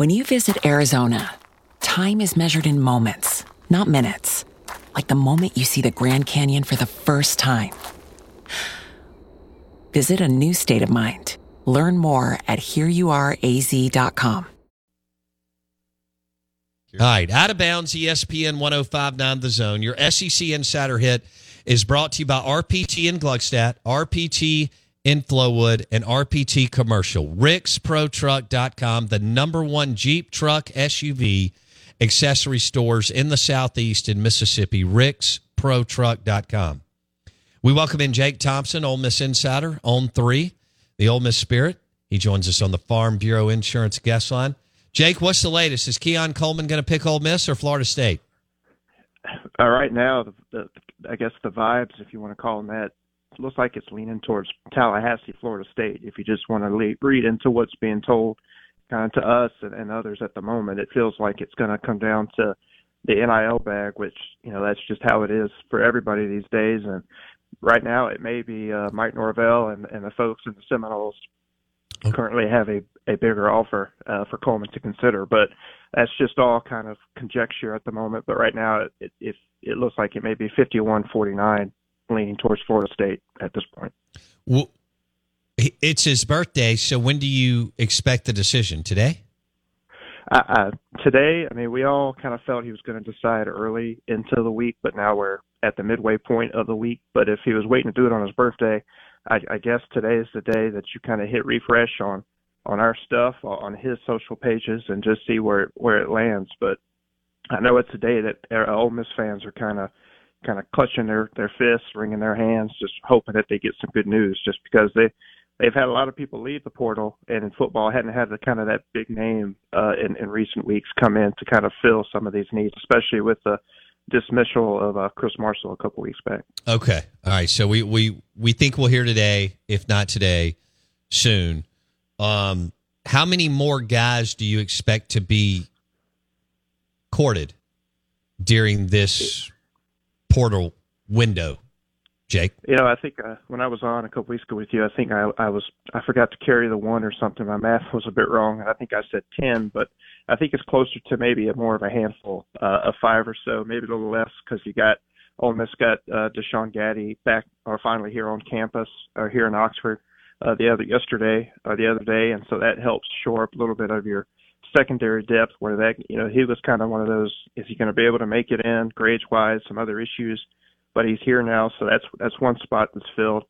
When you visit Arizona, time is measured in moments, not minutes. Like the moment you see the Grand Canyon for the first time. Visit a new state of mind. Learn more at hereyouareaz.com. All right, out of bounds, ESPN 1059 The Zone. Your SEC Insider hit is brought to you by RPT and Gluckstadt, RPT in Flowwood, and RPT Commercial. RicksProTruck.com, the number one Jeep truck SUV accessory stores in the Southeast in Mississippi. RicksProTruck.com. We welcome in Jake Thompson, Ole Miss Insider, on three, the Ole Miss Spirit. He joins us on the Farm Bureau Insurance guest line. Jake, what's the latest? Is Keon Coleman going to pick Ole Miss or Florida State? Uh, right now, the, the, I guess the vibes, if you want to call them that, looks like it's leaning towards Tallahassee, Florida State. If you just want to read into what's being told, kind of to us and, and others at the moment, it feels like it's going to come down to the NIL bag, which you know that's just how it is for everybody these days. And right now, it may be uh, Mike Norvell and, and the folks in the Seminoles currently have a, a bigger offer uh, for Coleman to consider, but that's just all kind of conjecture at the moment. But right now, it it, it, it looks like it may be 51-49 leaning towards Florida State at this point. Well, it's his birthday, so when do you expect the decision? Today? Uh, uh, today, I mean, we all kind of felt he was going to decide early into the week, but now we're at the midway point of the week. But if he was waiting to do it on his birthday, I, I guess today is the day that you kind of hit refresh on on our stuff on his social pages and just see where where it lands. But I know it's a day that uh, Ole Miss fans are kind of kind of clutching their their fists, wringing their hands, just hoping that they get some good news. Just because they they've had a lot of people leave the portal, and in football hadn't had the kind of that big name uh, in in recent weeks come in to kind of fill some of these needs, especially with the dismissal of uh, Chris Marshall a couple weeks back. Okay, all right. So we we we think we'll hear today, if not today, soon. Um, how many more guys do you expect to be courted during this portal window, Jake? You know, I think uh, when I was on a couple weeks ago with you, I think I, I was I forgot to carry the one or something. My math was a bit wrong. I think I said ten, but I think it's closer to maybe a more of a handful uh, of five or so, maybe a little less because you got Ole Miss got uh, Deshaun Gaddy back or finally here on campus or here in Oxford uh, the other yesterday or the other day, and so that helps shore up a little bit of your secondary depth where that you know he was kind of one of those is he going to be able to make it in grades wise some other issues but he's here now so that's that's one spot that's filled.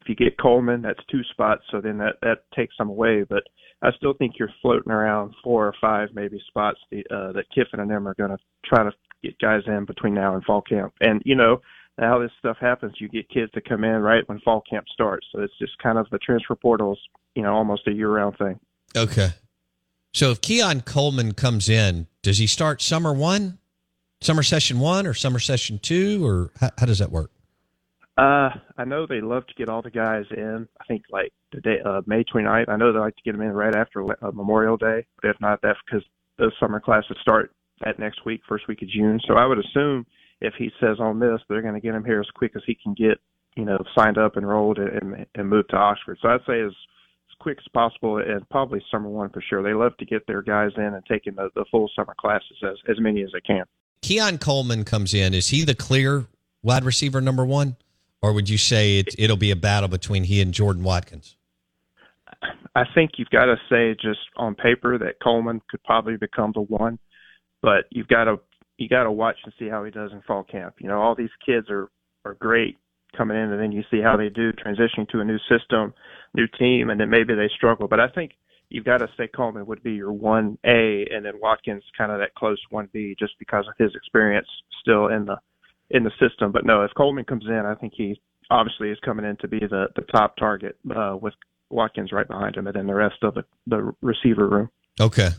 If you get Coleman that's two spots so then that that takes some away but I still think you're floating around four or five maybe spots the, uh, that Kiffin and them are going to try to get guys in between now and fall camp. And you know how this stuff happens you get kids to come in right when fall camp starts so it's just kind of the transfer portals you know almost a year round thing. Okay. So if Keon Coleman comes in, does he start summer one, summer session one, or summer session two, or how, how does that work? Uh, I know they love to get all the guys in. I think like the day, uh, May 29th. I know they like to get them in right after uh, Memorial Day. But if not, that's because the summer classes start that next week, first week of June. So I would assume if he says on this, they're going to get him here as quick as he can get, you know, signed up, enrolled, and and moved to Oxford. So I'd say as quick as possible, and probably summer one for sure. They love to get their guys in and taking the, the full summer classes as as many as they can. Keon Coleman comes in. Is he the clear wide receiver number one, or would you say it, it'll be a battle between he and Jordan Watkins? I think you've got to say just on paper that Coleman could probably become the one, but you've got to you got to watch and see how he does in fall camp. You know, all these kids are are great coming in, and then you see how they do transitioning to a new system, new team, and then maybe they struggle. But I think you've got to say Coleman would be your one A, and then Watkins kind of that close one B, just because of his experience still in the in the system. But no, if Coleman comes in, I think he obviously is coming in to be the the top target uh, with Watkins right behind him, and then the rest of the the receiver room. Okay.